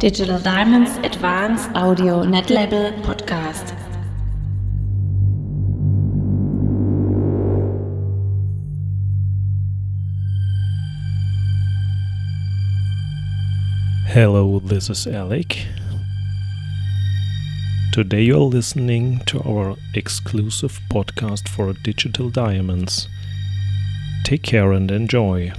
Digital Diamonds Advanced Audio Netlabel Podcast. Hello, this is Alec. Today you're listening to our exclusive podcast for Digital Diamonds. Take care and enjoy.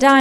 Digital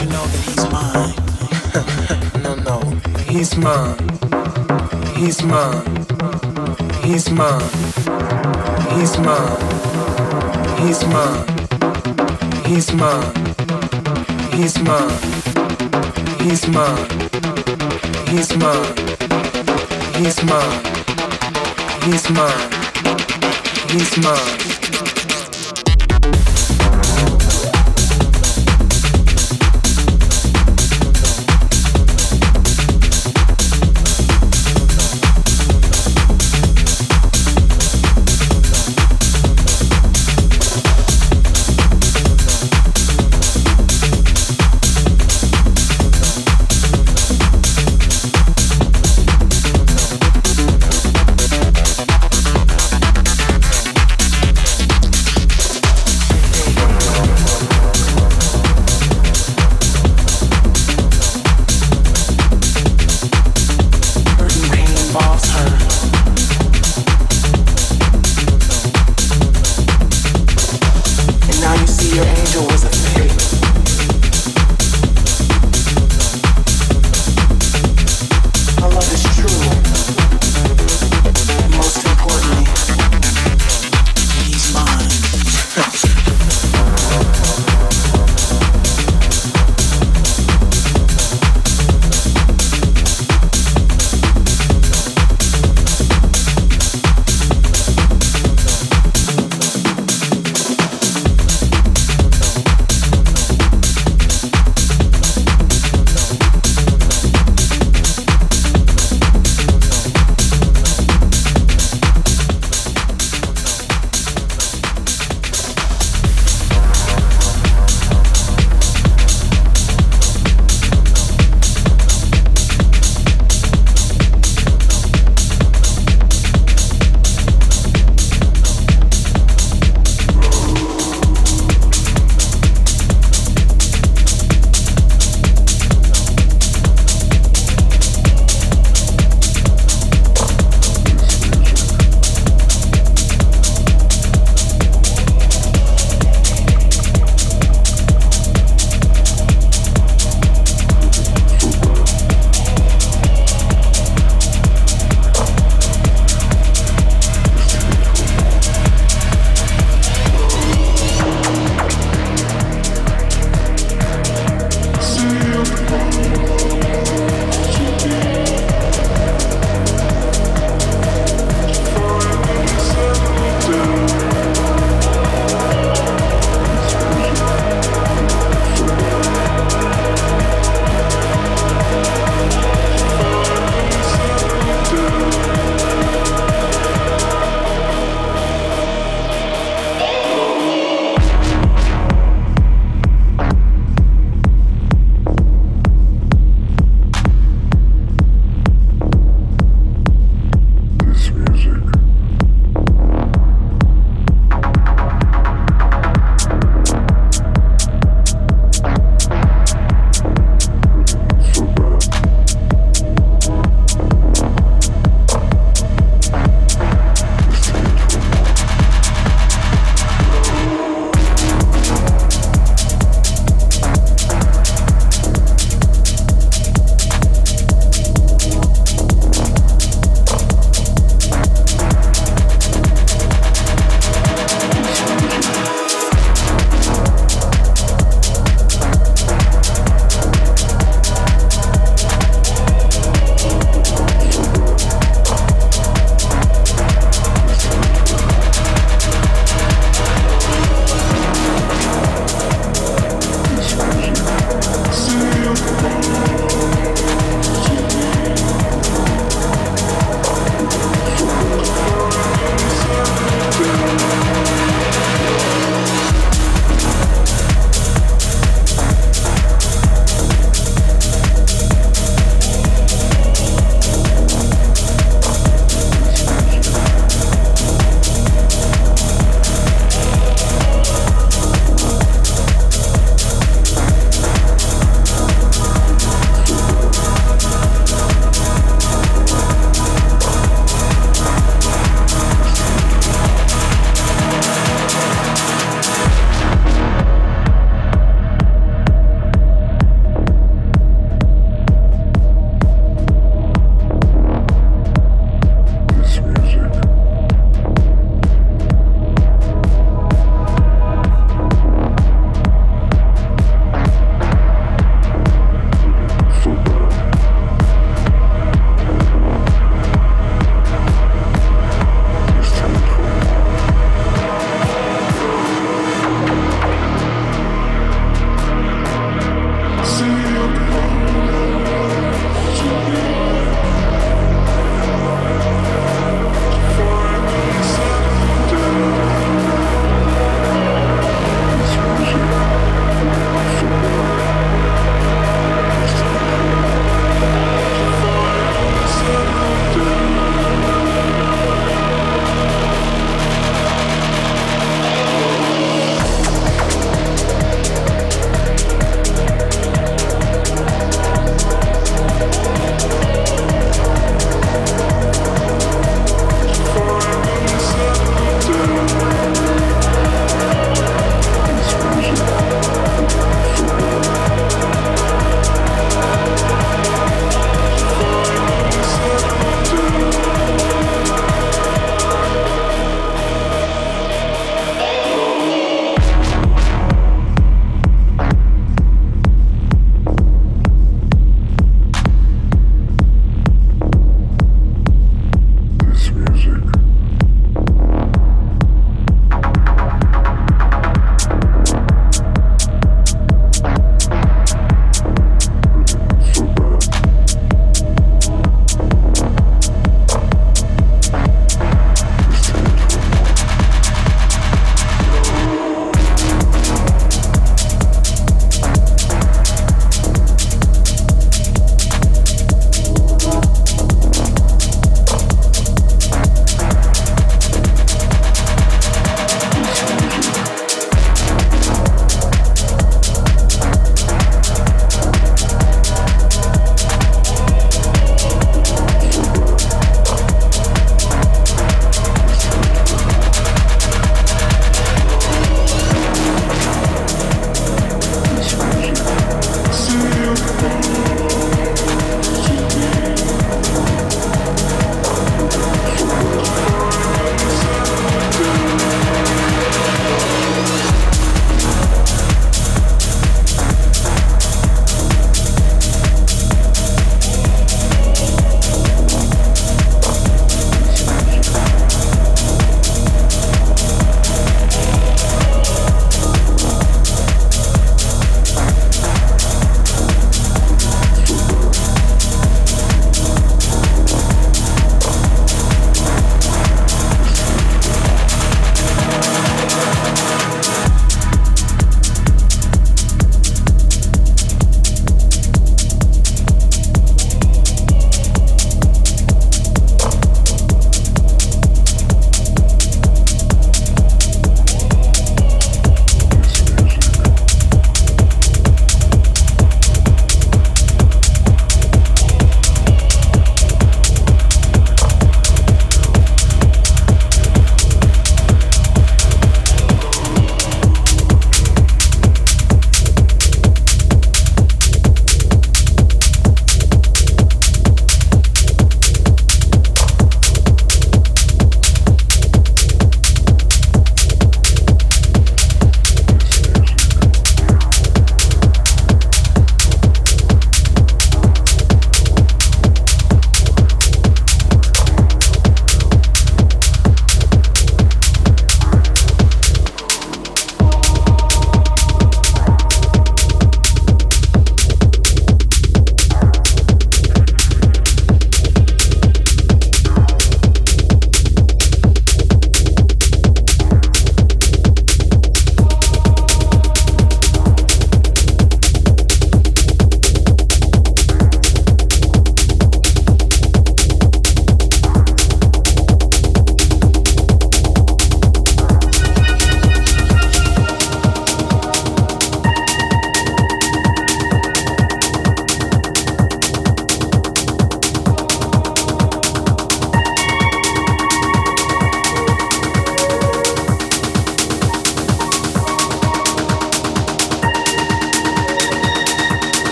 you know that he's mine. no, no, he's mine. He's mine. He's mine. He's mine. He's mine. He's mine. He's mine. He's mine. He's mine. He's mine. He's mine. He's mine.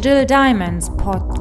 Digital Diamonds podcast.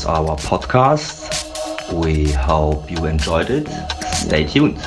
Was our podcast. We hope you enjoyed it. Stay tuned.